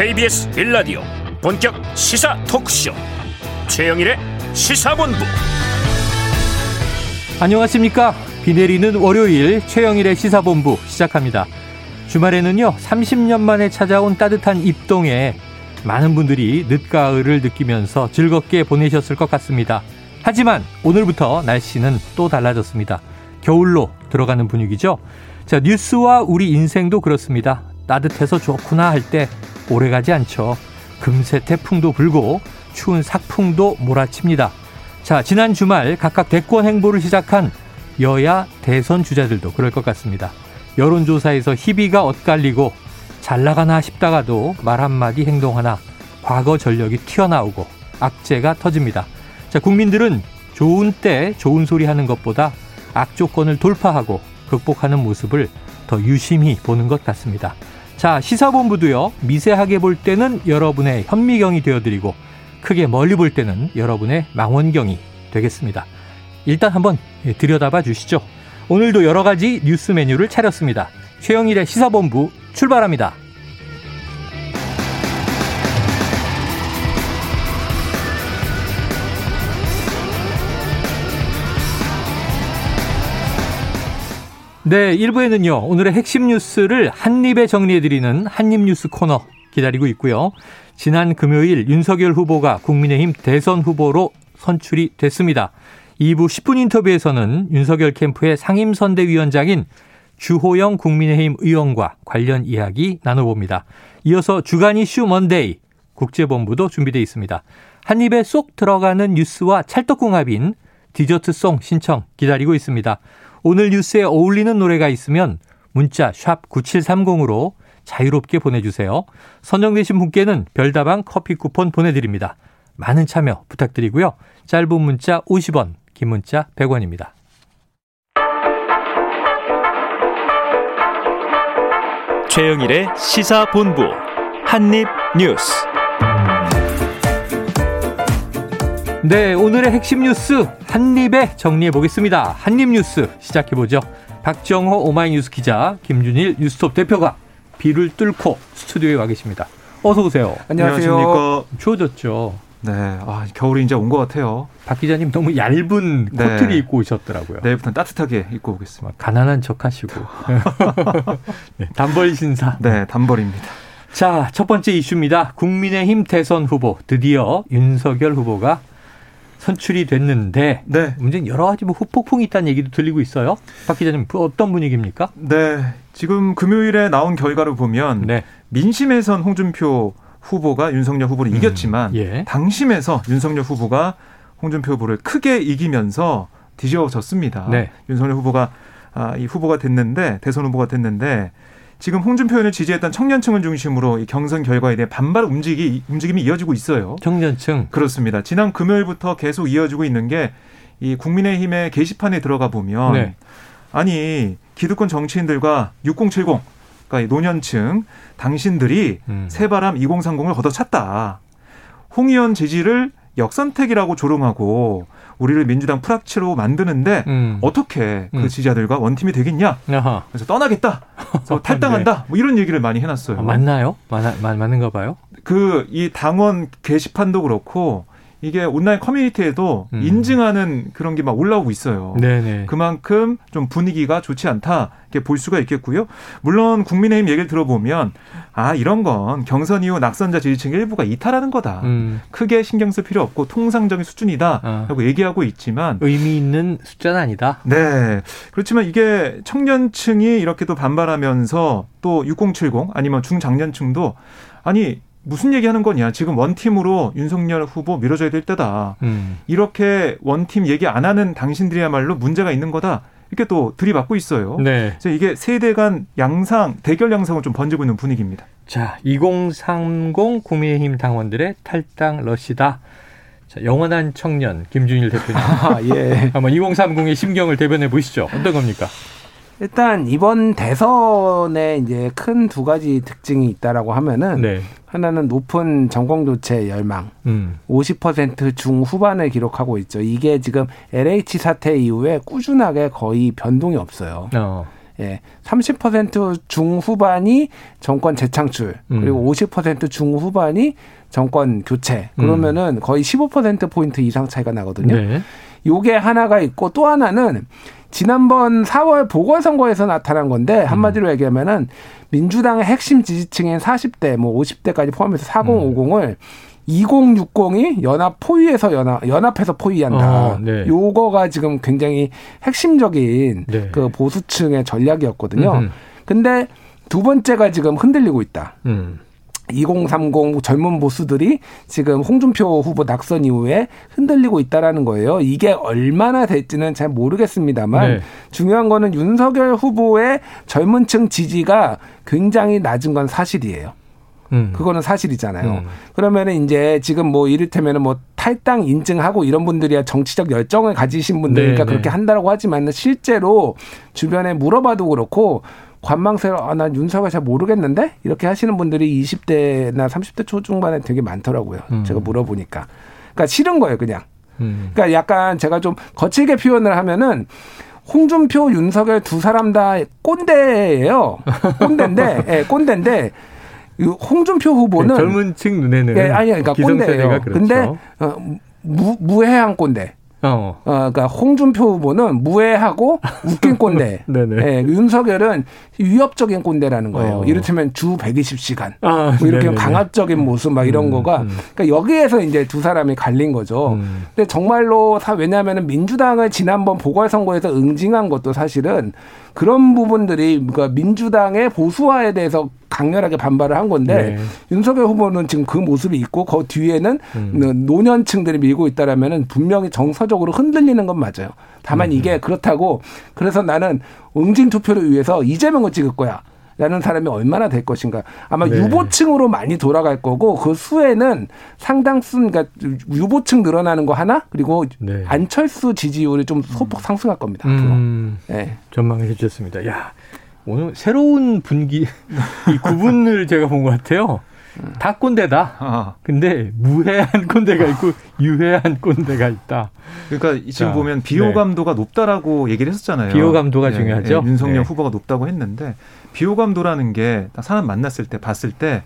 KBS 빌라디오 본격 시사 토크쇼. 최영일의 시사본부. 안녕하십니까? 비 내리는 월요일 최영일의 시사본부 시작합니다. 주말에는요 30년 만에 찾아온 따뜻한 입동에 많은 분들이 늦가을을 느끼면서 즐겁게 보내셨을 것 같습니다. 하지만 오늘부터 날씨는 또 달라졌습니다. 겨울로 들어가는 분위기죠? 자 뉴스와 우리 인생도 그렇습니다. 따뜻해서 좋구나 할 때 오래가지 않죠. 금세 태풍도 불고 추운 삭풍도 몰아칩니다. 자, 지난 주말 각각 대권 행보를 시작한 여야 대선 주자들도 그럴 것 같습니다. 여론조사에서 희비가 엇갈리고 잘 나가나 싶다가도 말 한마디 행동 하나 과거 전력이 튀어나오고 악재가 터집니다. 자, 국민들은 좋은 때 좋은 소리 하는 것보다 악조건을 돌파하고 극복하는 모습을 더 유심히 보는 것 같습니다. 자, 시사본부도요, 미세하게 볼 때는 여러분의 현미경이 되어드리고, 크게 멀리 볼 때는 여러분의 망원경이 되겠습니다. 일단 한번 들여다봐 주시죠. 오늘도 여러 가지 뉴스 메뉴를 차렸습니다. 최영일의 시사본부 출발합니다. 네, 1부에는요, 오늘의 핵심 뉴스를 한입에 정리해드리는 한입 뉴스 코너 기다리고 있고요. 지난 금요일 윤석열 후보가 국민의힘 대선 후보로 선출이 됐습니다. 2부 10분 인터뷰에서는 윤석열 캠프의 상임선대위원장인 주호영 국민의힘 의원과 관련 이야기 나눠봅니다. 이어서 주간 이슈 먼데이 국제본부도 준비되어 있습니다. 한 입에 쏙 들어가는 뉴스와 찰떡궁합인 디저트송 신청 기다리고 있습니다. 오늘 뉴스에 어울리는 노래가 있으면 문자 샵 9730으로 자유롭게 보내주세요. 선정되신 분께는 별다방 커피 쿠폰 보내드립니다. 많은 참여 부탁드리고요. 짧은 문자 50원, 긴 문자 100원입니다. 최영일의 시사본부 한입뉴스 네, 오늘의 핵심 뉴스 한입에 정리해 보겠습니다. 한입 뉴스 시작해 보죠. 박정호 오마이뉴스 기자, 김준일 뉴스톱 대표가 비를 뚫고 스튜디오에 와 계십니다. 어서 오세요. 안녕하세요. 추워졌죠. 네, 아, 겨울이 이제 온 것 같아요. 박 기자님 너무 얇은 네. 코트를 입고 오셨더라고요. 내일부터 따뜻하게 입고 오겠습니다. 가난한 척 하시고. 네, 단벌 신사. 네, 단벌입니다. 자, 첫 번째 이슈입니다. 국민의힘 대선 후보 드디어 윤석열 후보가 선출이 됐는데 네. 문제는 여러 가지 뭐 후폭풍이 있다는 얘기도 들리고 있어요. 박 기자님 어떤 분위기입니까? 네. 지금 금요일에 나온 결과를 보면 네. 민심에선 홍준표 후보가 윤석열 후보를 음, 이겼지만 예. 당심에서 윤석열 후보가 홍준표 후보를 크게 이기면서 뒤집어졌습니다. 네. 윤석열 후보가 아, 이 후보가 됐는데 대선 후보가 됐는데 지금 홍준표 의원을 지지했던 청년층을 중심으로 이 경선 결과에 대해 반발 움직이, 움직임이 이어지고 있어요. 청년층. 그렇습니다. 지난 금요일부터 계속 이어지고 있는 게 이 국민의힘의 게시판에 들어가 보면 네. 아니 기득권 정치인들과 6070 그러니까 노년층 당신들이 음. 새바람 2030을 걷어찼다. 홍 의원 지지를 역선택이라고 조롱하고 우리를 민주당 프락치로 만드는데 음. 어떻게 그 음. 지지자들과 원팀이 되겠냐? 아하. 그래서 떠나겠다. 그래서 탈당한다. 네. 뭐 이런 얘기를 많이 해놨어요. 아, 맞나요? 맞, 맞는가 봐요. 그 이 당원 게시판도 그렇고 이게 온라인 커뮤니티에도 음. 인증하는 그런 게 막 올라오고 있어요. 네네. 그만큼 좀 분위기가 좋지 않다 이렇게 볼 수가 있겠고요. 물론 국민의힘 얘기를 들어보면 아 이런 건 경선 이후 낙선자 지지층 일부가 이탈하는 거다. 음. 크게 신경 쓸 필요 없고 통상적인 수준이다라고 아. 얘기하고 있지만 의미 있는 숫자는 아니다. 네. 그렇지만 이게 청년층이 이렇게 또 반발하면서 또 6070 아니면 중장년층도 아니 무슨 얘기하는 거냐? 지금 원팀으로 윤석열 후보 밀어줘야 될 때다. 음. 이렇게 원팀 얘기 안 하는 당신들이야말로 문제가 있는 거다. 이렇게 또 들이받고 있어요. 네. 그래서 이게 세대 간 양상, 대결 양상을 좀 번지고 있는 분위기입니다. 자, 2030 국민의힘 당원들의 탈당 러시다. 자, 영원한 청년 김준일 대표님. 아, 예. 한번 2030의 심경을 대변해 보시죠. 어떤 겁니까? 일단 이번 대선에 이제 큰 두 가지 특징이 있다라고 하면은 네. 하나는 높은 전공 교체 열망, 음. 50% 중후반을 기록하고 있죠. 이게 지금 LH 사태 이후에 꾸준하게 거의 변동이 없어요. 어. 예, 30% 중후반이 정권 재창출 그리고 음. 50% 중후반이 정권 교체 그러면은 음. 거의 15% 포인트 이상 차이가 나거든요. 네. 요게 하나가 있고 또 하나는 지난번 4월 보궐선거에서 나타난 건데 한마디로 음. 얘기하면은 민주당의 핵심 지지층인 40대 뭐 50대까지 포함해서 4050을 음. 2060이 연합 포위에서 연합 연합해서 포위한다. 어, 네. 요거가 지금 굉장히 핵심적인 네. 그 보수층의 전략이었거든요. 음흠. 근데 두 번째가 지금 흔들리고 있다. 음. 2030 젊은 보수들이 지금 홍준표 후보 낙선 이후에 흔들리고 있다라는 거예요. 이게 얼마나 될지는 잘 모르겠습니다만 네. 중요한 거는 윤석열 후보의 젊은층 지지가 굉장히 낮은 건 사실이에요. 음. 그거는 사실이잖아요. 음. 그러면은 이제 지금 뭐 이를테면은 뭐 탈당 인증하고 이런 분들이야 정치적 열정을 가지신 분들이니까 네, 네. 그렇게 한다라고 하지만 실제로 주변에 물어봐도 그렇고 관망세로 아, 난 윤석열 잘 모르겠는데 이렇게 하시는 분들이 20대나 30대 초중반에 되게 많더라고요. 음. 제가 물어보니까. 그러니까 싫은 거예요, 그냥. 음. 그러니까 약간 제가 좀 거칠게 표현을 하면은 홍준표, 윤석열 두 사람 다 꼰대예요. 꼰대인데, 예, 꼰대인데 홍준표 후보는 네, 젊은 층 눈에는 예, 아니 그러니까 꼰대예요. 그렇죠. 근데 어, 무, 무해한 꼰대. 어. 어, 그러니까 홍준표 후보는 무해하고 웃긴 꼰대. 네네. 예, 윤석열은 위협적인 꼰대라는 거예요. 어. 이를테면 주 120시간. 아, 뭐 이렇게 네네네. 강압적인 모습 막 이런 음, 거가. 음. 그러니까 여기에서 이제 두 사람이 갈린 거죠. 음. 근데 정말로 사, 왜냐하면 민주당을 지난번 보궐선거에서 응징한 것도 사실은 그런 부분들이 그러니까 민주당의 보수화에 대해서 강렬하게 반발을 한 건데 네. 윤석열 후보는 지금 그 모습이 있고 그 뒤에는 음. 노년층들이 밀고 있다라면은 분명히 정서적으로 흔들리는 건 맞아요. 다만 음. 이게 그렇다고 그래서 나는 응징 투표를 위해서 이재명을 찍을 거야. 라는 사람이 얼마나 될 것인가. 아마 네. 유보층으로 많이 돌아갈 거고 그 수에는 상당수 그러니까 유보층 늘어나는 거 하나 그리고 네. 안철수 지지율이 좀 소폭 상승할 겁니다. 앞으로. 음, 네. 전망을 해주셨습니다. 야 오늘 새로운 분기 이 구분을 제가 본 것 같아요. 다 꼰대다. 아. 근데 무해한 꼰대가 있고 유해한 꼰대가 있다. 그러니까 지금 자, 보면 비호감도가 네. 높다라고 얘기를 했었잖아요. 비호감도가 네, 중요하죠. 네, 윤석열 네. 후보가 높다고 했는데 비호감도라는 게 사람 만났을 때 봤을 때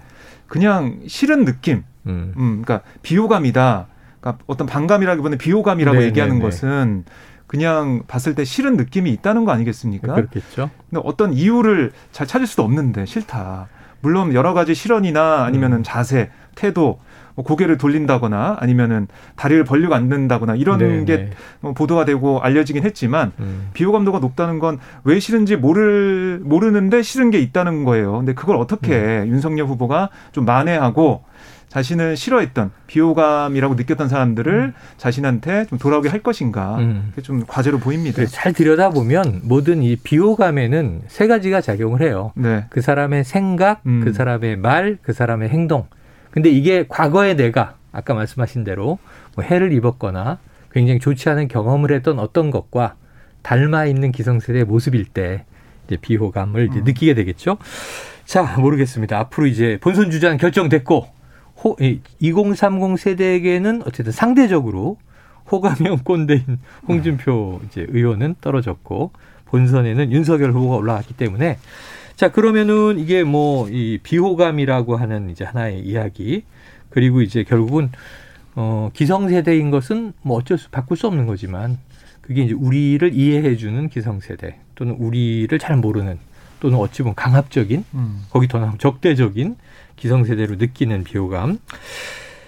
그냥 싫은 느낌. 음, 음 그러니까 비호감이다. 그러니까 어떤 반감이라기보다는 비호감이라고 네, 얘기하는 네, 것은 그냥 봤을 때 싫은 느낌이 있다는 거 아니겠습니까? 그렇겠죠. 근데 어떤 이유를 잘 찾을 수도 없는데 싫다. 물론 여러 가지 실언이나 아니면은 음. 자세, 태도, 뭐 고개를 돌린다거나 아니면은 다리를 벌리고 앉는다거나 이런 네네. 게 네. 뭐 보도가 되고 알려지긴 했지만 음. 비호감도가 높다는 건 왜 싫은지 모를 모르는데 싫은 게 있다는 거예요. 근데 그걸 어떻게 음. 윤석열 후보가 좀 만회하고 자신을 싫어했던 비호감이라고 느꼈던 사람들을 음. 자신한테 좀 돌아오게 할 것인가 음. 좀 과제로 보입니다. 잘 들여다 보면 모든 이 비호감에는 세 가지가 작용을 해요. 네. 그 사람의 생각, 음. 그 사람의 말, 그 사람의 행동. 근데 이게 과거에 내가 아까 말씀하신 대로 뭐 해를 입었거나 굉장히 좋지 않은 경험을 했던 어떤 것과 닮아 있는 기성세대의 모습일 때 이제 비호감을 이제 음. 느끼게 되겠죠. 자, 모르겠습니다. 앞으로 이제 본선 주장 결정됐고 호, 2030 세대에게는 어쨌든 상대적으로 호감형 꼰대인 홍준표 이제 의원은 떨어졌고 본선에는 윤석열 후보가 올라왔기 때문에 자 그러면은 이게 뭐 이 비호감이라고 하는 이제 하나의 이야기 그리고 이제 결국은 어 기성세대인 것은 뭐 어쩔 수 바꿀 수 없는 거지만 그게 이제 우리를 이해해주는 기성세대 또는 우리를 잘 모르는 또는 어찌 보면 강압적인 음. 거기 더 나면 적대적인 기성세대로 느끼는 비호감.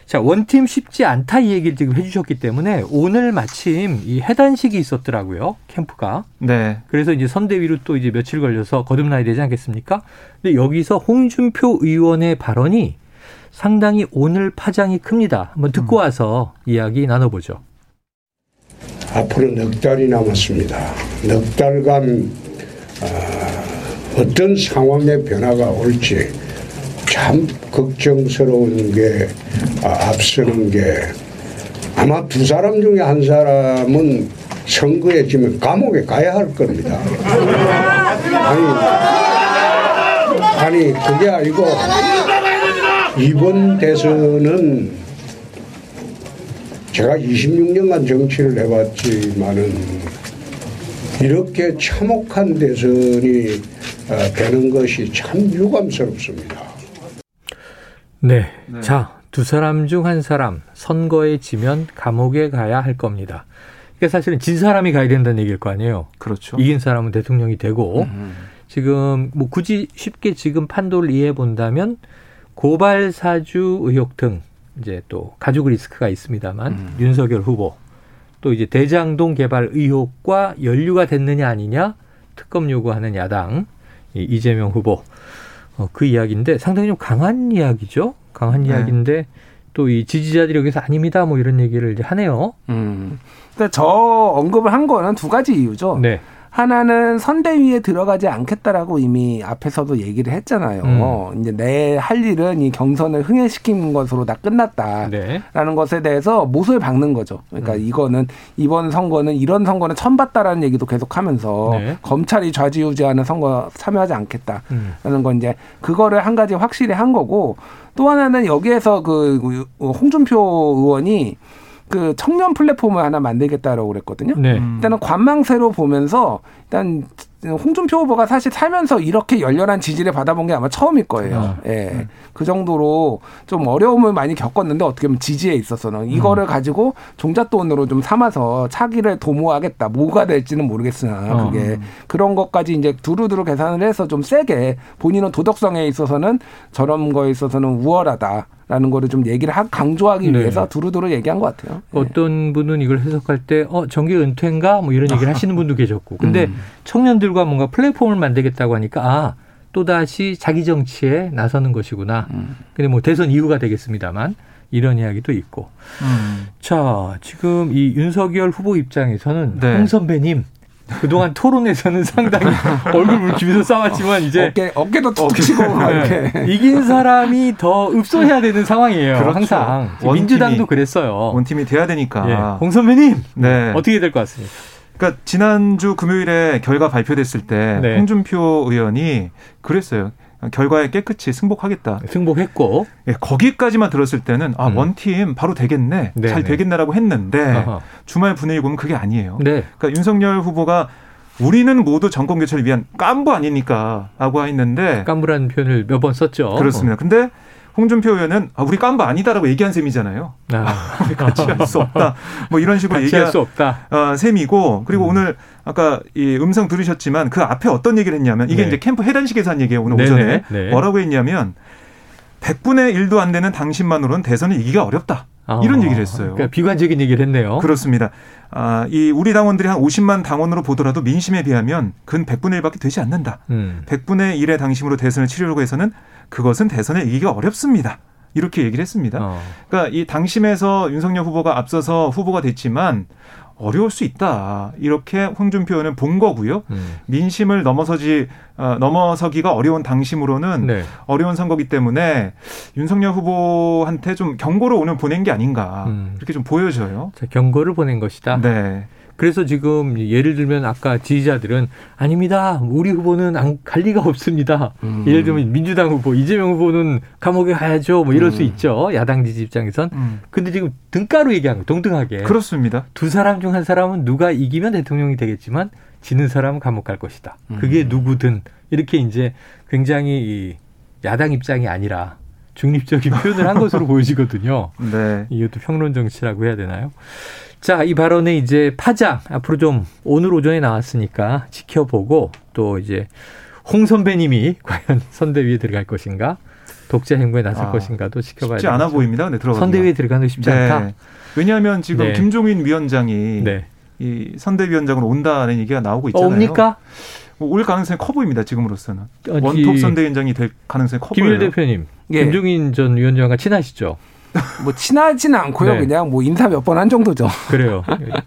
자, 원팀 쉽지 않다 이 얘기를 지금 해주셨기 때문에 오늘 마침 이 해단식이 있었더라고요. 캠프가. 네. 그래서 이제 선대위로 또 이제 며칠 걸려서 거듭나야 되지 않겠습니까? 근데 여기서 홍준표 의원의 발언이 상당히 오늘 파장이 큽니다. 한번 듣고 음. 와서 음. 이야기 나눠보죠. 앞으로 넉 달이 남았습니다. 넉 달간 어, 어떤 상황의 변화가 올지 참 걱정스러운 게 아, 앞서는 게 아마 두 사람 중에 한 사람은 선거에 지면 감옥에 가야 할 겁니다. 아니, 아니 그게 아니고 이번 대선은 제가 26년간 정치를 해봤지만은 이렇게 참혹한 대선이 어, 되는 것이 참 유감스럽습니다. 네. 네. 자, 두 사람 중 한 사람 선거에 지면 감옥에 가야 할 겁니다. 그러니까 사실은 진 사람이 가야 된다는 얘기일 거 아니에요. 그렇죠. 이긴 사람은 대통령이 되고 음. 지금 뭐 굳이 쉽게 지금 판도를 이해해 본다면 고발 사주 의혹 등 이제 또 가족 리스크가 있습니다만 음. 윤석열 후보 또 이제 대장동 개발 의혹과 연루가 됐느냐 아니냐 특검 요구하는 야당 이재명 후보 어, 그 이야기인데 상당히 좀 강한 이야기죠. 강한 네. 이야기인데 또 이 지지자들이 여기서 아닙니다 뭐 이런 얘기를 이제 하네요. 음. 그러니까 저 언급을 한 거는 두 가지 이유죠. 네. 하나는 선대위에 들어가지 않겠다라고 이미 앞에서도 얘기를 했잖아요. 음. 이제 내 할 일은 이 경선을 흥행시킨 것으로 다 끝났다라는 네. 것에 대해서 못을 박는 거죠. 그러니까 음. 이거는 이번 선거는 이런 선거는 처음 봤다라는 얘기도 계속하면서 네. 검찰이 좌지우지하는 선거 참여하지 않겠다라는 음. 건 이제 그거를 한 가지 확실히 한 거고 또 하나는 여기에서 그 홍준표 의원이 그 청년 플랫폼을 하나 만들겠다라고 그랬거든요. 네. 일단은 관망세로 보면서 일단 홍준표 후보가 사실 살면서 이렇게 열렬한 지지를 받아본 게 아마 처음일 거예요. 아, 예. 네. 그 정도로 좀 어려움을 많이 겪었는데 어떻게 보면 지지에 있어서는 이거를 음. 가지고 종잣돈으로 좀 삼아서 차기를 도모하겠다. 뭐가 될지는 모르겠으나 어. 그게 그런 것까지 이제 두루두루 계산을 해서 좀 세게 본인은 도덕성에 있어서는 저런 거에 있어서는 우월하다. 라는 거를 좀 얘기를 하, 강조하기 네. 위해서 두루두루 얘기한 것 같아요. 네. 어떤 분은 이걸 해석할 때, 어, 정계 은퇴인가? 뭐 이런 얘기를 하시는 분도 계셨고. 근데 음. 청년들 과 뭔가 플랫폼을 만들겠다고 하니까, 아, 또다시 자기 정치에 나서는 것이구나. 음. 근데 뭐 대선 이후가 되겠습니다만, 이런 이야기도 있고. 음. 자, 지금 이 윤석열 후보 입장에서는 네. 홍 선배님, 그동안 토론에서는 상당히 얼굴 붉히면서 싸웠지만 이제 어깨 어깨도 툭 치고 네. 이긴 사람이 더 읍소해야 되는 상황이에요. 그렇죠. 항상 민주당도 그랬어요. 원팀이 돼야 되니까. 예. 홍 선배님 네. 어떻게 될 것 같습니까? 그러니까 지난주 금요일에 결과 발표됐을 때 네. 홍준표 의원이 그랬어요. 결과에 깨끗이 승복하겠다. 승복했고. 예, 거기까지만 들었을 때는 아, 음. 원팀 바로 되겠네. 네네. 잘 되겠네라고 했는데 아하. 주말 분위기 보면 그게 아니에요. 네. 그러니까 윤석열 후보가 우리는 모두 정권 교체를 위한 깐부 아닙니까라고 했는데 깐부라는 표현을 몇 번 썼죠. 그렇습니다. 근데 홍준표 의원은 아, 우리 깐부 아니다라고 얘기한 셈이잖아요. 아. 같이 할 수 없다. 뭐 이런 식으로 얘기할 수 없다. 어, 셈이고 그리고 음. 오늘 아까 이 음성 들으셨지만 그 앞에 어떤 얘기를 했냐면 이게 네. 이제 캠프 해단식에서 한 얘기예요. 오늘 네네. 오전에 네. 뭐라고 했냐면 100분의 1도 안 되는 당신만으로는 대선을 이기기가 어렵다. 아, 이런 얘기를 했어요. 그러니까 비관적인 얘기를 했네요. 그렇습니다. 아, 이 우리 당원들이 한 50만 당원으로 보더라도 민심에 비하면 근 100분의 1밖에 되지 않는다. 음. 100분의 1의 당심으로 대선을 치르려고 해서는 그것은 대선에 이기기가 어렵습니다. 이렇게 얘기를 했습니다. 어. 그러니까 이 당심에서 윤석열 후보가 앞서서 후보가 됐지만 어려울 수 있다. 이렇게 홍준표 의원은 본 거고요. 음. 민심을 넘어서지 어, 넘어서기가 어려운 당심으로는 네. 어려운 선거기 때문에 윤석열 후보한테 좀 경고를 오늘 보낸 게 아닌가 음. 이렇게 좀 보여져요. 자, 경고를 보낸 것이다. 네. 그래서 지금 예를 들면 아까 지지자들은 아닙니다. 우리 후보는 안, 갈 리가 없습니다. 음. 예를 들면 민주당 후보, 이재명 후보는 감옥에 가야죠. 뭐 이럴 음. 수 있죠. 야당 지지 입장에선. 음. 근데 지금 등가로 얘기한 거, 동등하게. 그렇습니다. 두 사람 중 한 사람은 누가 이기면 대통령이 되겠지만 지는 사람은 감옥 갈 것이다. 음. 그게 누구든 이렇게 이제 굉장히 이 야당 입장이 아니라 중립적인 표현을 한 것으로 보여지거든요. 네. 이것도 평론 정치라고 해야 되나요? 자, 이 발언의 이제 파장 앞으로 좀 오늘 오전에 나왔으니까 지켜보고 또 이제 홍 선배님이 과연 선대위에 들어갈 것인가 독재 행보에 나설 아, 것인가도 지켜봐야 쉽지 않아 보입니다. 네, 들어가 선대위에 들어가는 게 쉽지 네. 않다. 왜냐하면 지금 네. 김종인 위원장이 네. 이 선대위원장으로 온다는 얘기가 나오고 있잖아요. 어, 옵니까? 뭐올 가능성이 커 보입니다. 지금으로서는 원톱 선대위원장이 될 가능성이 커 보여요. 김일 대표님, 예. 김종인 전 위원장과 친하시죠? 뭐 친하지는 않고요. 네. 그냥 뭐 인사 몇 번 한 정도죠. 그래요.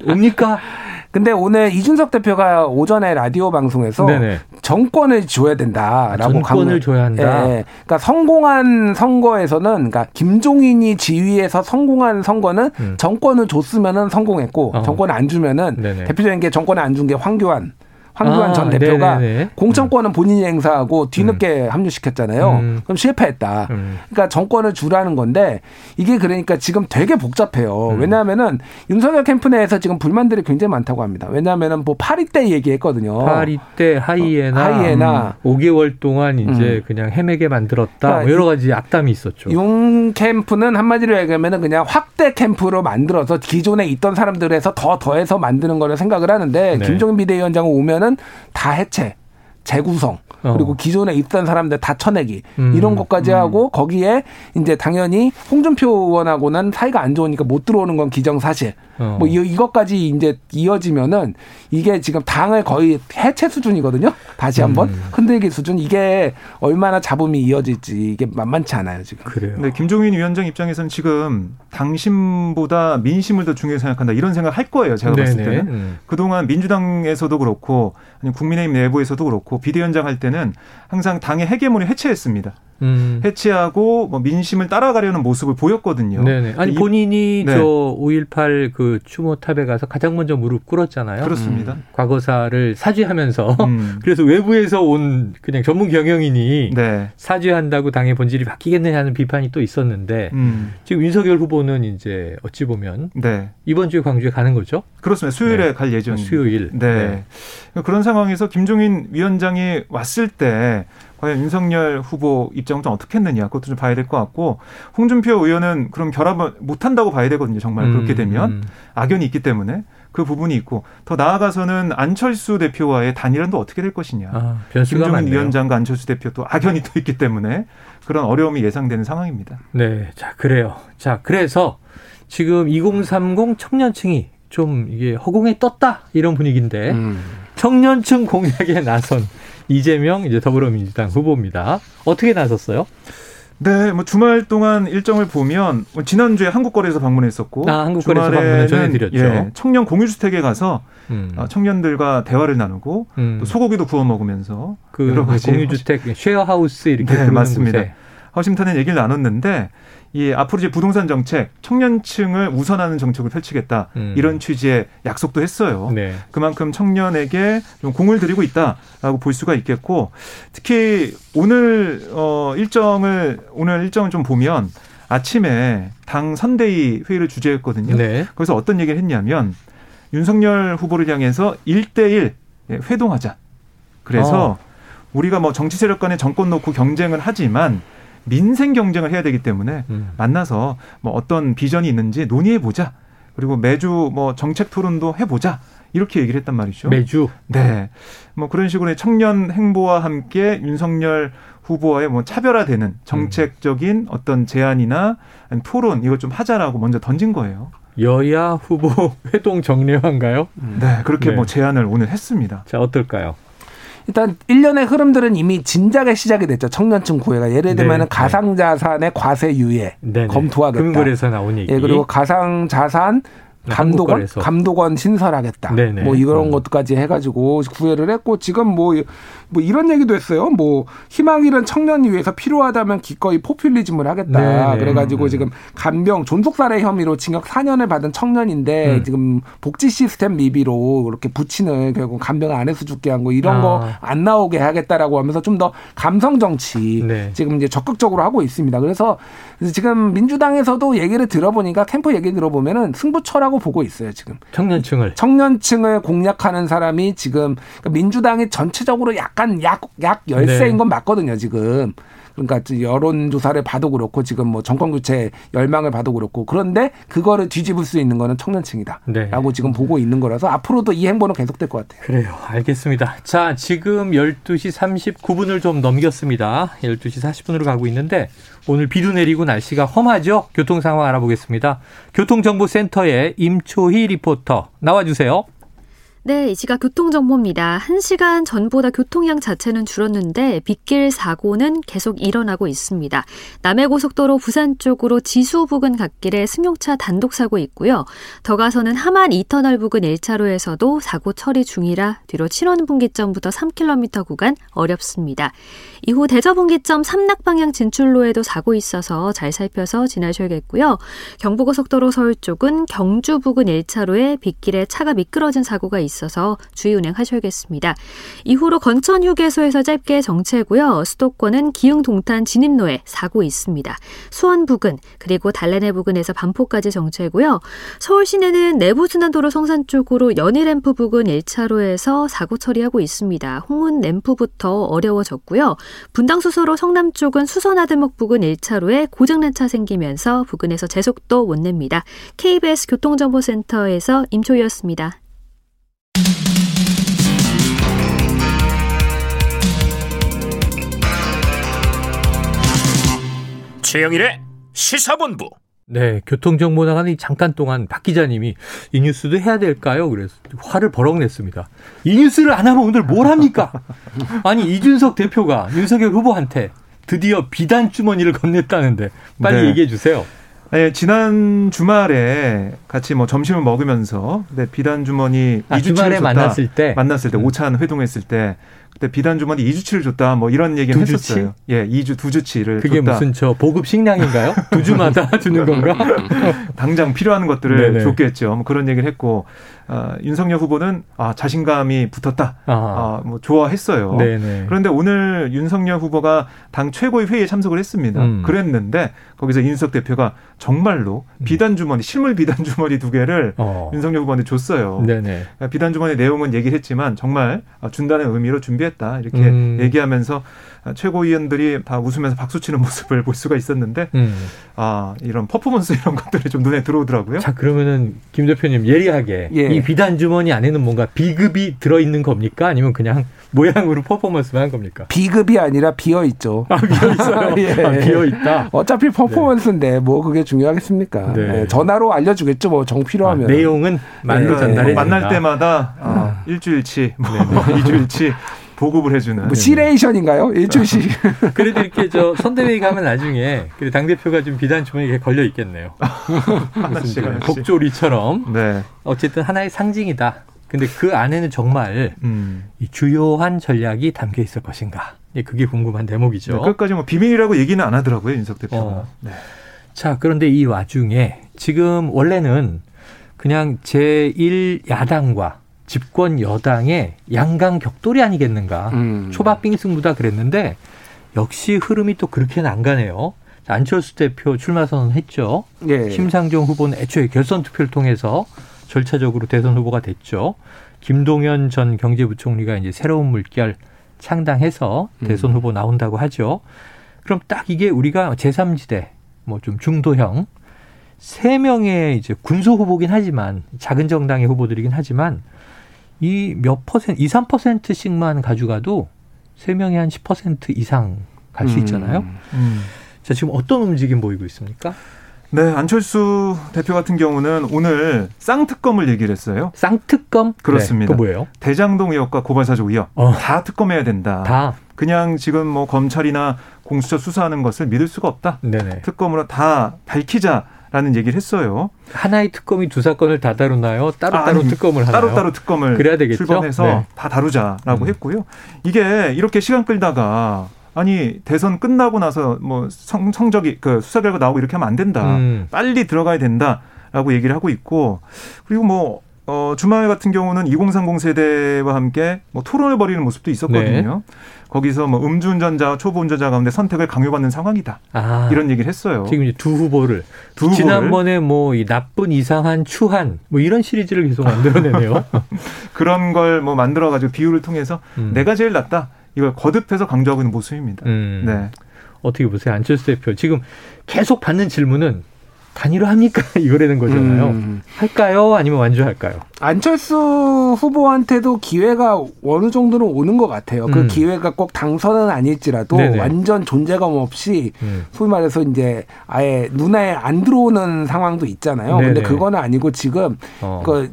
옵니까? 근데 오늘 이준석 대표가 오전에 라디오 방송에서 네네. 정권을 줘야 된다라고 아, 정권을 강조. 줘야 한다. 예, 그러니까 성공한 선거에서는 그러니까 김종인이 지휘해서 성공한 선거는 음. 정권을 줬으면은 성공했고 어. 정권을 안 주면은 네네. 대표적인 게 정권을 안 준 게 황교안 황교안 아, 전 대표가 네네네. 공천권은 본인이 행사하고 뒤늦게 음. 합류시켰잖아요. 음. 그럼 실패했다. 음. 그러니까 정권을 주라는 건데 이게 그러니까 지금 되게 복잡해요. 음. 왜냐하면은 윤석열 캠프 내에서 지금 불만들이 굉장히 많다고 합니다. 왜냐하면은 뭐 파리 때 얘기했거든요. 파리 때 하이에나, 어, 하이에나 5개월 동안 이제 음. 그냥 헤매게 만들었다. 그러니까 뭐 여러 가지 악담이 있었죠. 윤 캠프는 한마디로 얘기하면은 그냥 확대 캠프로 만들어서 기존에 있던 사람들에서 더 더해서 만드는 거를 생각을 하는데 네. 김종인 비대위원장은 오면은 다 해체, 재구성 어. 그리고 기존에 있던 사람들 다 쳐내기 음. 이런 것까지 음. 하고 거기에 이제 당연히 홍준표 의원하고는 사이가 안 좋으니까 못 들어오는 건 기정 사실. 어. 뭐 이, 이것까지 이제 이어지면은 이게 지금 당을 거의 해체 수준이거든요. 다시 한번 음. 흔들기 수준 이게 얼마나 잡음이 이어질지 이게 만만치 않아요 지금. 그래요. 근데 김종인 위원장 입장에서는 지금 당심보다 민심을 더 중요히 생각한다 이런 생각 할 거예요. 제가 네네. 봤을 때는 음. 그동안 민주당에서도 그렇고 아니 국민의힘 내부에서도 그렇고 비대위원장 할 때는 항상 당의 헤게모니 해체했습니다. 음. 해체하고 뭐 민심을 따라가려는 모습을 보였거든요. 네네. 아니 본인이 네. 저5.18 그 추모탑에 가서 가장 먼저 무릎 꿇었잖아요. 그렇습니다. 음. 과거사를 사죄하면서 음. 그래서 외부에서 온 그냥 전문 경영인이 네. 사죄한다고 당의 본질이 바뀌겠느냐 하는 비판이 또 있었는데 음. 지금 윤석열 후보는 이제 어찌 보면 네. 이번 주에 광주에 가는 거죠? 그렇습니다. 수요일에 네. 갈 예정. 수요일. 네. 네. 그런 상황에서 김종인 위원장이 왔을 때 과연 윤석열 후보 입장은 좀 어떻게 했느냐 그것도 좀 봐야 될 것 같고 홍준표 의원은 그럼 결합을 못 한다고 봐야 되거든요. 정말 음, 그렇게 되면 음. 악연이 있기 때문에 그 부분이 있고 더 나아가서는 안철수 대표와의 단일화도 어떻게 될 것이냐. 아, 김종인 많네요. 위원장과 안철수 대표 또 악연이 또 있기 때문에 그런 어려움이 예상되는 상황입니다. 네, 자 그래요. 자 그래서 지금 2030 청년층이 좀 이게 허공에 떴다 이런 분위기인데 음. 청년층 공약에 나선 이재명 이제 더불어민주당 후보입니다. 어떻게 나섰어요? 네, 뭐 주말 동안 일정을 보면 뭐 지난주에 한국거래에서 방문했었고 아, 한국거래에서 방문을 전해드렸죠. 예, 청년 공유주택에 가서 음. 어, 청년들과 대화를 나누고 음. 또 소고기도 구워 먹으면서 그 여러 가지 공유주택 쉐어하우스 이렇게 네, 맞습니다. 허심탄회 얘기를 나눴는데 이 앞으로 이제 부동산 정책 청년층을 우선하는 정책을 펼치겠다 음. 이런 취지의 약속도 했어요. 네. 그만큼 청년에게 좀 공을 들이고 있다라고 볼 수가 있겠고 특히 오늘 어 일정을 오늘 일정을 좀 보면 아침에 당 선대위 회의를 주재했거든요. 네. 거기서 어떤 얘기를 했냐면 윤석열 후보를 향해서 1대1 회동하자. 그래서 어. 우리가 뭐 정치 세력 간의 정권 놓고 경쟁을 하지만 민생 경쟁을 해야 되기 때문에 음. 만나서 뭐 어떤 비전이 있는지 논의해 보자. 그리고 매주 뭐 정책 토론도 해보자. 이렇게 얘기를 했단 말이죠. 매주. 네. 뭐 그런 식으로 청년 행보와 함께 윤석열 후보와의 뭐 차별화되는 정책적인 어떤 제안이나 토론 이걸 좀 하자라고 먼저 던진 거예요. 여야 후보 회동 정례화인가요? 네, 그렇게 네. 뭐 제안을 오늘 했습니다. 자, 어떨까요? 일단 일련의 흐름들은 이미 진작에 시작이 됐죠. 청년층 구애가 예를 들면 네, 가상자산의 과세 유예 네, 검토하겠다. 금골에서 나온 얘기. 예, 그리고 가상자산 감독원 감독원 신설하겠다. 네네. 뭐 이런 음. 것까지 해가지고 구애를 했고 지금 뭐 뭐 이런 얘기도 했어요. 뭐 희망 잃은 청년을 위해서 필요하다면 기꺼이 포퓰리즘을 하겠다. 네네. 그래가지고 네. 지금 간병 존속살해 혐의로 징역 4년을 받은 청년인데 음. 지금 복지 시스템 미비로 그렇게 부친을 결국 간병 안에서 죽게 한 거 이런 아. 거안 나오게 하겠다라고 하면서 좀 더 감성 정치 네. 지금 이제 적극적으로 하고 있습니다. 그래서 지금 민주당에서도 얘기를 들어보니까 캠프 얘기 들어보면은 승부처라고 보고 있어요 지금 청년층을 청년층을 공략하는 사람이 지금 그러니까 민주당이 전체적으로 약간 약간 약, 약 열세인 네. 건 맞거든요, 지금. 그러니까 여론조사를 봐도 그렇고 지금 뭐 정권교체 열망을 봐도 그렇고 그런데 그거를 뒤집을 수 있는 거는 청년층이다. 네. 라고 지금 보고 있는 거라서 앞으로도 이 행보는 계속될 것 같아요. 그래요. 알겠습니다. 자, 지금 12시 39분을 좀 넘겼습니다. 12시 40분으로 가고 있는데 오늘 비도 내리고 날씨가 험하죠? 교통 상황 알아보겠습니다. 교통정보센터의 임초희 리포터 나와주세요. 네, 이 시각 교통정보입니다. 한시간 전보다 교통량 자체는 줄었는데 빗길 사고는 계속 일어나고 있습니다. 남해고속도로 부산 쪽으로 지수 부근 갓길에 승용차 단독 사고 있고요. 더 가서는 함안 2터널 부근 1차로에서도 사고 처리 중이라 뒤로 칠원 분기점부터 3km 구간 어렵습니다. 이후 대저분기점 삼락방향 진출로에도 사고 있어서 잘 살펴서 지나셔야겠고요. 경부고속도로 서울 쪽은 경주 부근 1차로에 빗길에 차가 미끄러진 사고가 있습니다. 있어서 주의 운행하셔야겠습니다. 이후로 건천 휴게소에서 짧게 정체고요. 수도권은 기흥 동탄 진입로에 사고 있습니다. 수원 부근 그리고 달래내 부근에서 반포까지 정체고요. 서울 시내는 내부 순환도로 성산 쪽으로 연희램프 부근 1차로에서 사고 처리하고 있습니다. 홍은 램프부터 어려워졌고요. 분당 수서로 성남 쪽은 수서나들목 부근 1차로에 고장난 차 생기면서 부근에서 제속도 못 냅니다. KBS 교통정보센터에서 임초희였습니다. 최영일의 시사본부. 네, 교통정보 나가는 잠깐 동안 박 기자님이 이 뉴스도 해야 될까요? 그래서 화를 버럭 냈습니다. 이 뉴스를 안 하면 오늘 뭘 합니까? 아니, 이준석 대표가 윤석열 후보한테 드디어 비단 주머니를 건넸다는데 빨리 네. 얘기해 주세요. 네, 지난 주말에 같이 뭐 점심을 먹으면서 네, 비단 주머니 아, 주말에 만났을 때 만났을 때 음. 오찬 회동했을 때 그때 비단 주머니 2주치를 줬다 뭐 이런 얘기를 했었어요. 예, 2주 2주치를 그게 줬다. 무슨 저 보급 식량인가요? 두 주마다 주는 건가? 당장 필요한 것들을 네네. 줬겠죠. 뭐 그런 얘기를 했고 어, 윤석열 후보는 아, 자신감이 붙었다. 아, 뭐 좋아했어요. 네네. 그런데 오늘 윤석열 후보가 당 최고의 회의에 참석을 했습니다. 음. 그랬는데 거기서 윤석 대표가 정말로 음. 비단 주머니, 실물 비단 주머니 두 개를 어. 윤석열 후보한테 줬어요. 네네. 그러니까 비단 주머니 내용은 얘기를 했지만 정말 준다는 의미로 준비했다. 이렇게 음. 얘기하면서 최고위원들이 다 웃으면서 박수치는 모습을 볼 수가 있었는데 음. 아 이런 퍼포먼스 이런 것들이 좀 눈에 들어오더라고요. 자 그러면은 김 대표님 예리하게 예. 이 비단 주머니 안에는 뭔가 비급이 들어 있는 겁니까? 아니면 그냥 모양으로 퍼포먼스만 한 겁니까? 비급이 아니라 비어 있죠. 아, 비어 있어요. 예. 아, 비어 있다. 어차피 퍼포먼스인데 네. 뭐 그게 중요하겠습니까? 네. 네. 전화로 알려주겠죠. 뭐 정 필요하면. 아, 내용은 말로 네. 전달해. 만날 때마다 아, 일주일치, 뭐 이주일치 보급을 해주는. 뭐 시레이션인가요? 일주일씩. 그래도 이렇게 저 선대위 가면 나중에 당 대표가 좀 비단 주머니에 걸려 있겠네요. 하나씩 하나씩. 복조리처럼. 네. 어쨌든 하나의 상징이다. 근데 그 안에는 정말 음. 이 주요한 전략이 담겨 있을 것인가. 그게 궁금한 대목이죠. 네, 끝까지 뭐 비밀이라고 얘기는 안 하더라고요, 윤석 대표가. 어. 네. 자, 그런데 이 와중에 지금 원래는 그냥 제1 야당과 집권 여당의 양강 격돌이 아니겠는가. 음. 초밥 빙 승부다 그랬는데 역시 흐름이 또 그렇게는 안 가네요. 안철수 대표 출마 선언했죠. 예. 심상정 후보는 애초에 결선 투표를 통해서 절차적으로 대선 후보가 됐죠. 김동연 전 경제부총리가 이제 새로운 물결 창당해서 음. 대선 후보 나온다고 하죠. 그럼 딱 이게 우리가 제3지대 뭐 좀 중도형 세 명의 이제 군소 후보긴 하지만 작은 정당의 후보들이긴 하지만 이 몇 퍼센트, 2, 3%씩만 가져가도 세 명이 한 10% 이상 갈수 음. 있잖아요. 음, 음. 자, 지금 어떤 움직임 보이고 있습니까? 네, 안철수 대표 같은 경우는 오늘 쌍특검을 얘기를 했어요. 쌍특검? 그렇습니다. 네, 뭐예요? 대장동 의혹과 고발사주 의혹 어. 다 특검해야 된다. 다. 그냥 지금 뭐 검찰이나 공수처 수사하는 것을 믿을 수가 없다. 네네. 특검으로 다 밝히자. 라는 얘기를 했어요. 하나의 특검이 두 사건을 다 다루나요? 따로따로 아, 특검을 하나요? 따로따로 특검을 그래야 되겠죠? 출범해서 네. 다 다루자라고 음. 했고요. 이게 이렇게 시간 끌다가 아니 대선 끝나고 나서 뭐 성, 성적이 그 수사 결과 나오고 이렇게 하면 안 된다. 음. 빨리 들어가야 된다라고 얘기를 하고 있고 그리고 뭐 어, 주말 같은 경우는 2030 세대와 함께 뭐 토론을 벌이는 모습도 있었거든요. 네. 거기서 뭐 음주운전자, 초보 운전자 가운데 선택을 강요받는 상황이다. 아, 이런 얘기를 했어요. 지금 이제 두 후보를 두 지난번에 뭐이 나쁜 이상한 추한 뭐 이런 시리즈를 계속 만들어내네요. 그런 걸 뭐 만들어 가지고 비유를 통해서 음. 내가 제일 낫다. 이걸 거듭해서 강조하고 있는 모습입니다. 음. 네. 어떻게 보세요? 안철수 대표 지금 계속 받는 질문은 단일화합니까? 이거라는 거잖아요. 음. 할까요? 아니면 완주할까요? 안철수 후보한테도 기회가 어느 정도는 오는 것 같아요. 그 음. 그 기회가 꼭 당선은 아닐지라도 네네. 완전 존재감 없이 음. 소위 말해서 이제 아예 눈에 안 들어오는 상황도 있잖아요. 네네. 근데 그거는 아니고 지금 어. 그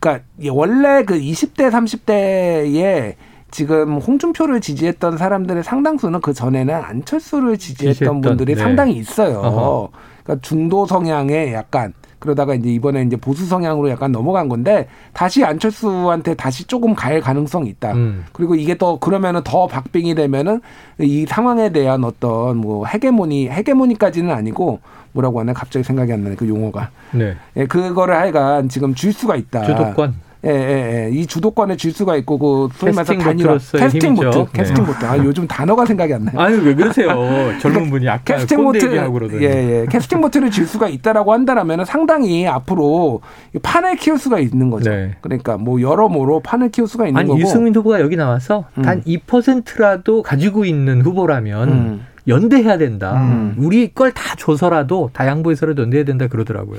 그러니까 원래 그 20대 30대에 지금 홍준표를 지지했던 사람들의 상당수는 그 전에는 안철수를 지지했던, 지지했던 분들이 네. 상당히 있어요. 어허. 그러니까 중도 성향의 약간 그러다가 이제 이번에 이제 보수 성향으로 약간 넘어간 건데 다시 안철수한테 다시 조금 갈 가능성이 있다. 음. 그리고 이게 또 그러면은 더 박빙이 되면은 이 상황에 대한 어떤 뭐 헤게모니 헤게모니까지는 아니고 뭐라고 하나 갑자기 생각이 안 나네 그 용어가. 네. 예, 그거를 하여간 지금 쥘 수가 있다. 주도권. 예, 예, 예. 이 주도권을 쥘 수가 있고 그 소위 말해서 단일화 캐스팅 보트, 네. 캐스팅 보트. 아, 요즘 단어가 생각이 안 나요. 아니 왜 그러세요? 젊은 분이 아까 캐스팅 보트 예, 예. 캐스팅 보트를 쥘 수가 있다라고 한다라면 상당히 앞으로 판을 키울 수가 있는 거죠. 네. 그러니까 뭐 여러모로 판을 키울 수가 있는 아니, 거고. 유승민 후보가 여기 나와서 음. 단 2%라도 가지고 있는 후보라면 음. 연대해야 된다. 음. 우리 걸 다 줘서라도 다 양보해서라도 연대해야 된다 그러더라고요.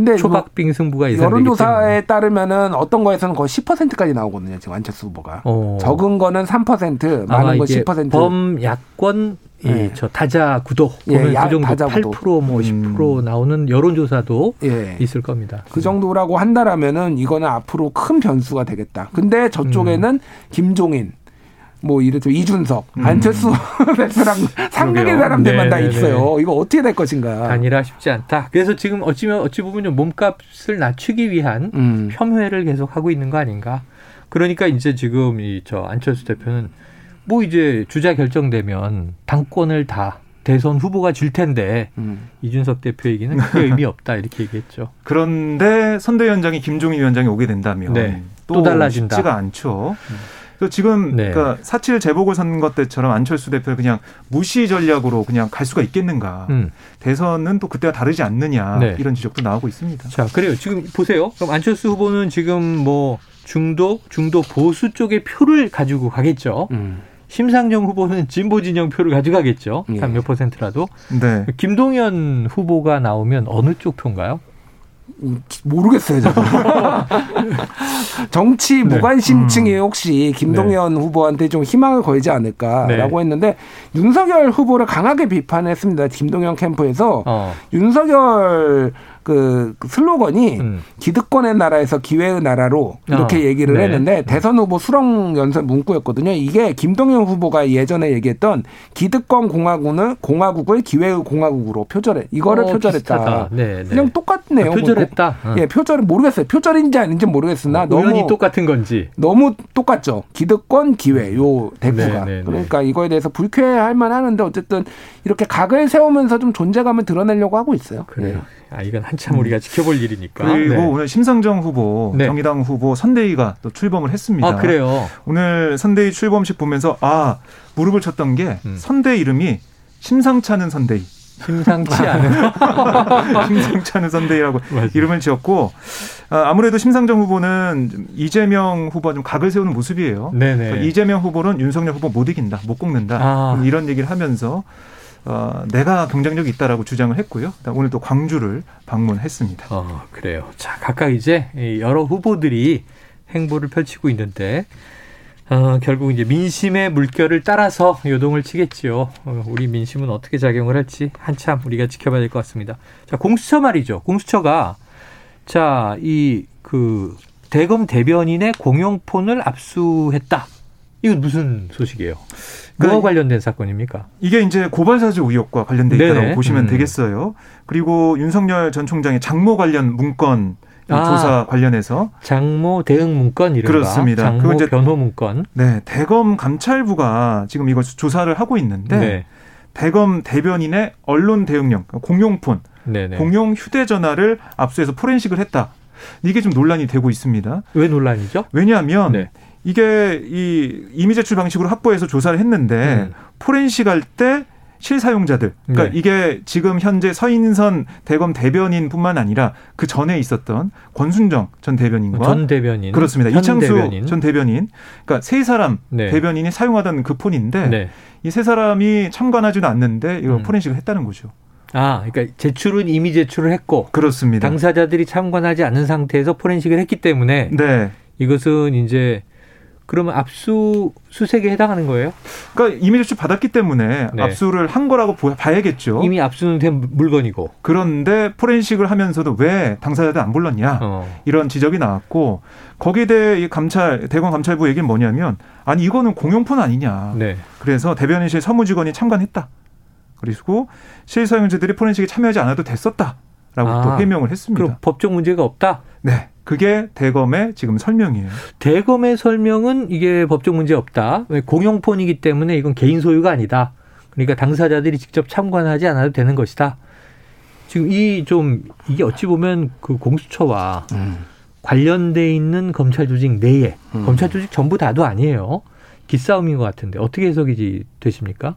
근데 초박빙 승부가 여론조사에 따르면은 어떤 거에서는 거의 10%까지 나오거든요. 지금 안철수 후보가 어. 적은 거는 3%, 많은 거 10%. 범야권 예, 저 다자 구도 예, 보면 예, 그 정도 다자 8%뭐 10% 음. 나오는 여론조사도 예. 있을 겁니다. 그 정도라고 한다라면은 이거는 앞으로 큰 변수가 되겠다. 근데 저쪽에는 음. 김종인 뭐 이를테면 이준석, 음. 안철수 대표랑 상극의 사람들만 네네네. 다 있어요. 이거 어떻게 될 것인가? 아니라 쉽지 않다. 그래서 지금 어찌면 어찌 보면 몸값을 낮추기 위한 음. 폄훼를 계속 하고 있는 거 아닌가? 그러니까 이제 지금 이 저 안철수 대표는 뭐 이제 주자 결정되면 당권을 다 대선 후보가 질 텐데 음. 이준석 대표 얘기는 크게 의미 없다 이렇게 얘기했죠. 그런데 선대위원장이 김종인 위원장이 오게 된다면 네. 또, 또 달라진다. 쉽지가 않죠. 음. 그래서 지금 네. 그러니까 사칠 재보궐 선거 때처럼 안철수 대표는 그냥 무시 전략으로 그냥 갈 수가 있겠는가. 음. 대선은 또 그때와 다르지 않느냐 네. 이런 지적도 나오고 있습니다. 자 그래요. 지금 보세요. 그럼 안철수 후보는 지금 뭐 중도 중도 보수 쪽의 표를 가지고 가겠죠. 음. 심상정 후보는 진보 진영 표를 가져가겠죠. 예. 한몇 퍼센트라도. 네. 김동연 후보가 나오면 어느 쪽 표인가요? 모르겠어요, 저는. 정치 네. 무관심층이 음. 혹시 김동연 네. 후보한테 좀 희망을 걸지 않을까라고 네. 했는데 윤석열 후보를 강하게 비판했습니다. 김동연 캠프에서 어. 윤석열 그 슬로건이 음. 기득권의 나라에서 기회의 나라로 이렇게 어, 얘기를 네. 했는데 대선 후보 수렁 연설 문구였거든요. 이게 김동연 후보가 예전에 얘기했던 기득권 공화국을 공화국을 기회의 공화국으로 표절해 이거를 어, 표절했다. 네, 네. 그냥 똑같네요. 아, 표절했다. 뭐, 예, 표절 모르겠어요. 표절인지 아닌지 모르겠으나 어, 너무 똑같은 건지 너무 똑같죠. 기득권 기회 요 대표가 네, 네, 네. 그러니까 이거에 대해서 불쾌할 만하는데 어쨌든 이렇게 각을 세우면서 좀 존재감을 드러내려고 하고 있어요. 그래요. 네. 아, 이건 한참 우리가 음. 지켜볼 일이니까. 그리고 네. 오늘 심상정 후보, 네. 정의당 후보 선대위가 또 출범을 했습니다. 아, 그래요? 오늘 선대위 출범식 보면서 아, 무릎을 쳤던 게 음. 선대 이름이 심상찮은 선대위. 심상치 않은 심상치 않은 선대위라고 맞아. 이름을 지었고 아, 아무래도 심상정 후보는 이재명 후보와 좀 각을 세우는 모습이에요. 네네. 이재명 후보는 윤석열 후보 못 이긴다, 못 꺾는다 아. 이런 얘기를 하면서 어, 내가 경쟁력이 있다라고 주장을 했고요. 오늘 또 광주를 방문했습니다. 어, 그래요. 자, 각각 이제 여러 후보들이 행보를 펼치고 있는데 어, 결국 이제 민심의 물결을 따라서 요동을 치겠지요. 어, 우리 민심은 어떻게 작용을 할지 한참 우리가 지켜봐야 될 것 같습니다. 자, 공수처 말이죠. 공수처가 자, 이 그 대검 대변인의 공용폰을 압수했다. 이건 무슨 소식이에요? 뭐와 관련된 사건입니까? 이게 이제 고발사주 의혹과 관련돼 있다고 보시면 음. 되겠어요. 그리고 윤석열 전 총장의 장모 관련 문건 아, 조사 관련해서 장모 대응 문건 이런 그렇습니다. 장모 이제, 변호 문건. 네, 대검 감찰부가 지금 이거 조사를 하고 있는데 네. 대검 대변인의 언론 대응령 공용폰, 네네. 공용 휴대전화를 압수해서 포렌식을 했다. 이게 좀 논란이 되고 있습니다. 왜 논란이죠? 왜냐하면 네. 이게 이 이미 제출 방식으로 확보해서 조사를 했는데 음. 포렌식 할 때 실사용자들. 그러니까 네. 이게 지금 현재 서인선 대검 대변인뿐만 아니라 그 전에 있었던 권순정 전 대변인과 전 대변인 그렇습니다. 이창수 대변인. 전 대변인. 그러니까 세 사람 네. 대변인이 사용하던 그 폰인데 네. 이세 사람이 참관하지는 않는데 이거 음. 포렌식을 했다는 거죠. 아, 그러니까 제출은 이미 제출을 했고 그렇습니다. 당사자들이 참관하지 않은 상태에서 포렌식을 했기 때문에 네. 이것은 이제 그러면 압수 수색에 해당하는 거예요? 그러니까 이미 제출 받았기 때문에 네. 압수를 한 거라고 봐야겠죠. 이미 압수는 된 물건이고. 그런데 포렌식을 하면서도 왜 당사자들 안 불렀냐 어. 이런 지적이 나왔고 거기에 대해 이 감찰 대검 감찰부 얘기는 뭐냐면 아니 이거는 공용폰 아니냐. 네. 그래서 대변인실 사무직원이 참관했다. 그리고 실사용자들이 포렌식에 참여하지 않아도 됐었다 라고 아, 또 해명을 했습니다. 그럼 법적 문제가 없다? 네. 그게 대검의 지금 설명이에요. 대검의 설명은 이게 법적 문제 없다. 공용폰이기 때문에 이건 개인 소유가 아니다. 그러니까 당사자들이 직접 참관하지 않아도 되는 것이다. 지금 이 좀 이게 어찌 보면 그 공수처와 음. 관련돼 있는 검찰 조직 내에 음. 검찰 조직 전부 다도 아니에요. 기싸움인 것 같은데 어떻게 해석이 되십니까?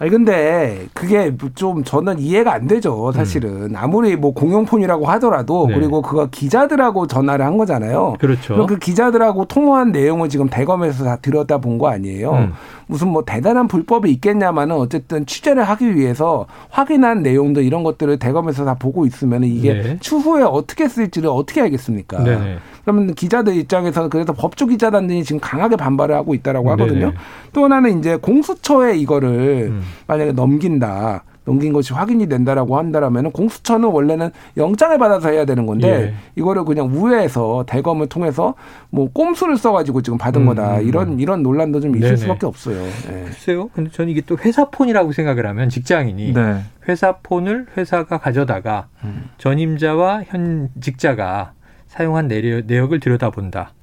아니 근데 그게 좀 저는 이해가 안 되죠 사실은 음. 아무리 뭐 공용폰이라고 하더라도 네. 그리고 그거 기자들하고 전화를 한 거잖아요. 그렇죠. 그럼 그 기자들하고 통화한 내용을 지금 대검에서 다 들여다 본 거 아니에요. 음. 무슨 뭐 대단한 불법이 있겠냐마는 어쨌든 취재를 하기 위해서 확인한 내용들 이런 것들을 대검에서 다 보고 있으면 이게 네. 추후에 어떻게 쓸지를 어떻게 알겠습니까? 네. 그러면 기자들 입장에서 그래서 법조 기자단들이 지금 강하게 반발을 하고 있다라고 하거든요. 네네. 또 하나는 이제 공수처에 이거를 음. 만약에 넘긴다. 넘긴 것이 확인이 된다라고 한다라면 공수처는 원래는 영장을 받아서 해야 되는 건데 예. 이거를 그냥 우회해서 대검을 통해서 뭐 꼼수를 써가지고 지금 받은 음, 거다 음, 음. 이런 이런 논란도 좀 있을 네네. 수밖에 없어요. 네. 글쎄요. 근데 저는 이게 또 회사 폰이라고 생각을 하면 직장인이 네. 회사 폰을 회사가 가져다가 음. 전임자와 현 직자가 사용한 내역을 들여다본다.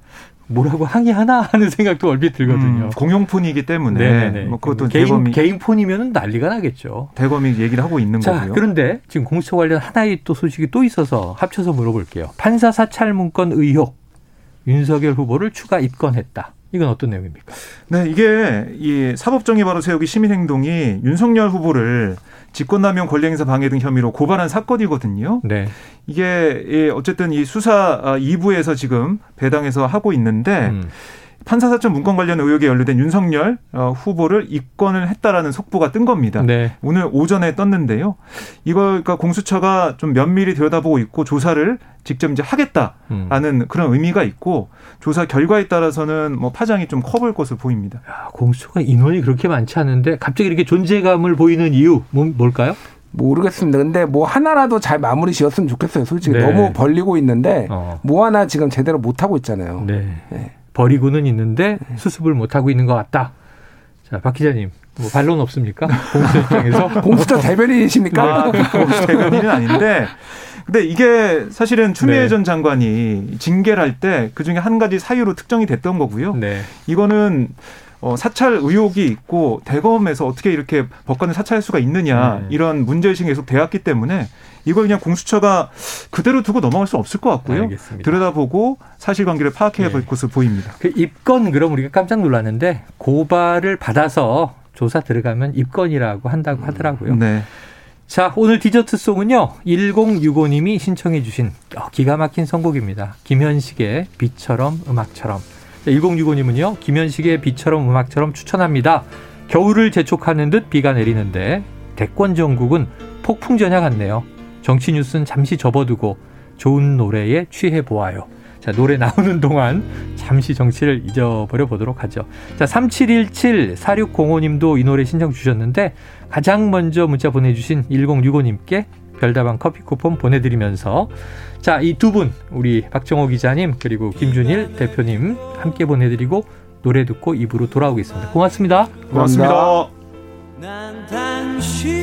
뭐라고 항의하나 하는 생각도 얼핏 들거든요. 음, 공용폰이기 때문에 네네네. 뭐 그것도 개인 대검이 개인 폰이면 난리가 나겠죠. 대검이 얘기를 하고 있는 자, 거고요. 그런데 지금 공수처 관련 하나의 또 소식이 또 있어서 합쳐서 물어볼게요. 판사 사찰 문건 의혹 윤석열 후보를 추가 입건했다. 이건 어떤 내용입니까? 네, 이게 이 사법정의 바로 세우기 시민행동이 윤석열 후보를 직권남용 권리행사 방해 등 혐의로 고발한 사건이거든요. 네. 이게 어쨌든 이 수사 2부에서 아, 지금 배당해서 하고 있는데 음. 판사사건 문건 관련 의혹에 연루된 윤석열 어, 후보를 입건을 했다라는 속보가 뜬 겁니다. 네. 오늘 오전에 떴는데요. 이걸 그러니까 공수처가 좀 면밀히 들여다보고 있고 조사를 직접 이제 하겠다라는 음. 그런 의미가 있고 조사 결과에 따라서는 뭐 파장이 좀 커 보일 것으로 보입니다. 야, 공수처가 인원이 그렇게 많지 않은데 갑자기 이렇게 존재감을 보이는 이유 뭐, 뭘까요? 모르겠습니다. 근데 뭐 하나라도 잘 마무리 지었으면 좋겠어요. 솔직히 네. 너무 벌리고 있는데 어. 뭐 하나 지금 제대로 못 하고 있잖아요. 네. 네. 버리고는 있는데 수습을 못 하고 있는 것 같다. 자, 박 기자님. 뭐 반론 없습니까? 공수처 입장에서 공수처 대변인이십니까? 네, 공수처 대변인은 아닌데 근데 이게 사실은 추미애 네. 전 장관이 징계를 할 때 그중에 한 가지 사유로 특정이 됐던 거고요. 네. 이거는 어, 사찰 의혹이 있고 대검에서 어떻게 이렇게 법관을 사찰할 수가 있느냐 네. 이런 문제의식이 계속 되었기 때문에 이걸 그냥 공수처가 그대로 두고 넘어갈 수 없을 것 같고요. 알겠습니다. 들여다보고 사실관계를 파악해야 될 네. 것으로 보입니다. 그 입건 그럼 우리가 깜짝 놀랐는데 고발을 받아서 조사 들어가면 입건이라고 한다고 하더라고요. 네. 자, 오늘 디저트 송은요. 1065님이 신청해 주신 어, 기가 막힌 선곡입니다. 김현식의 비처럼 음악처럼. 1065님은요. 김현식의 비처럼 음악처럼 추천합니다. 겨울을 재촉하는 듯 비가 내리는데 대권 전국은 폭풍 전야 같네요. 정치 뉴스는 잠시 접어두고 좋은 노래에 취해 보아요. 자, 노래 나오는 동안 잠시 정치를 잊어버려 보도록 하죠. 자, 3717 4605님도 이 노래 신청 주셨는데 가장 먼저 문자 보내주신 1065님께 별다방 커피 쿠폰 보내드리면서 자, 이 두 분, 우리 박정호 기자님, 그리고 김준일 대표님 함께 보내드리고 노래 듣고 입으로 돌아오겠습니다. 고맙습니다. 고맙습니다. 고맙습니다.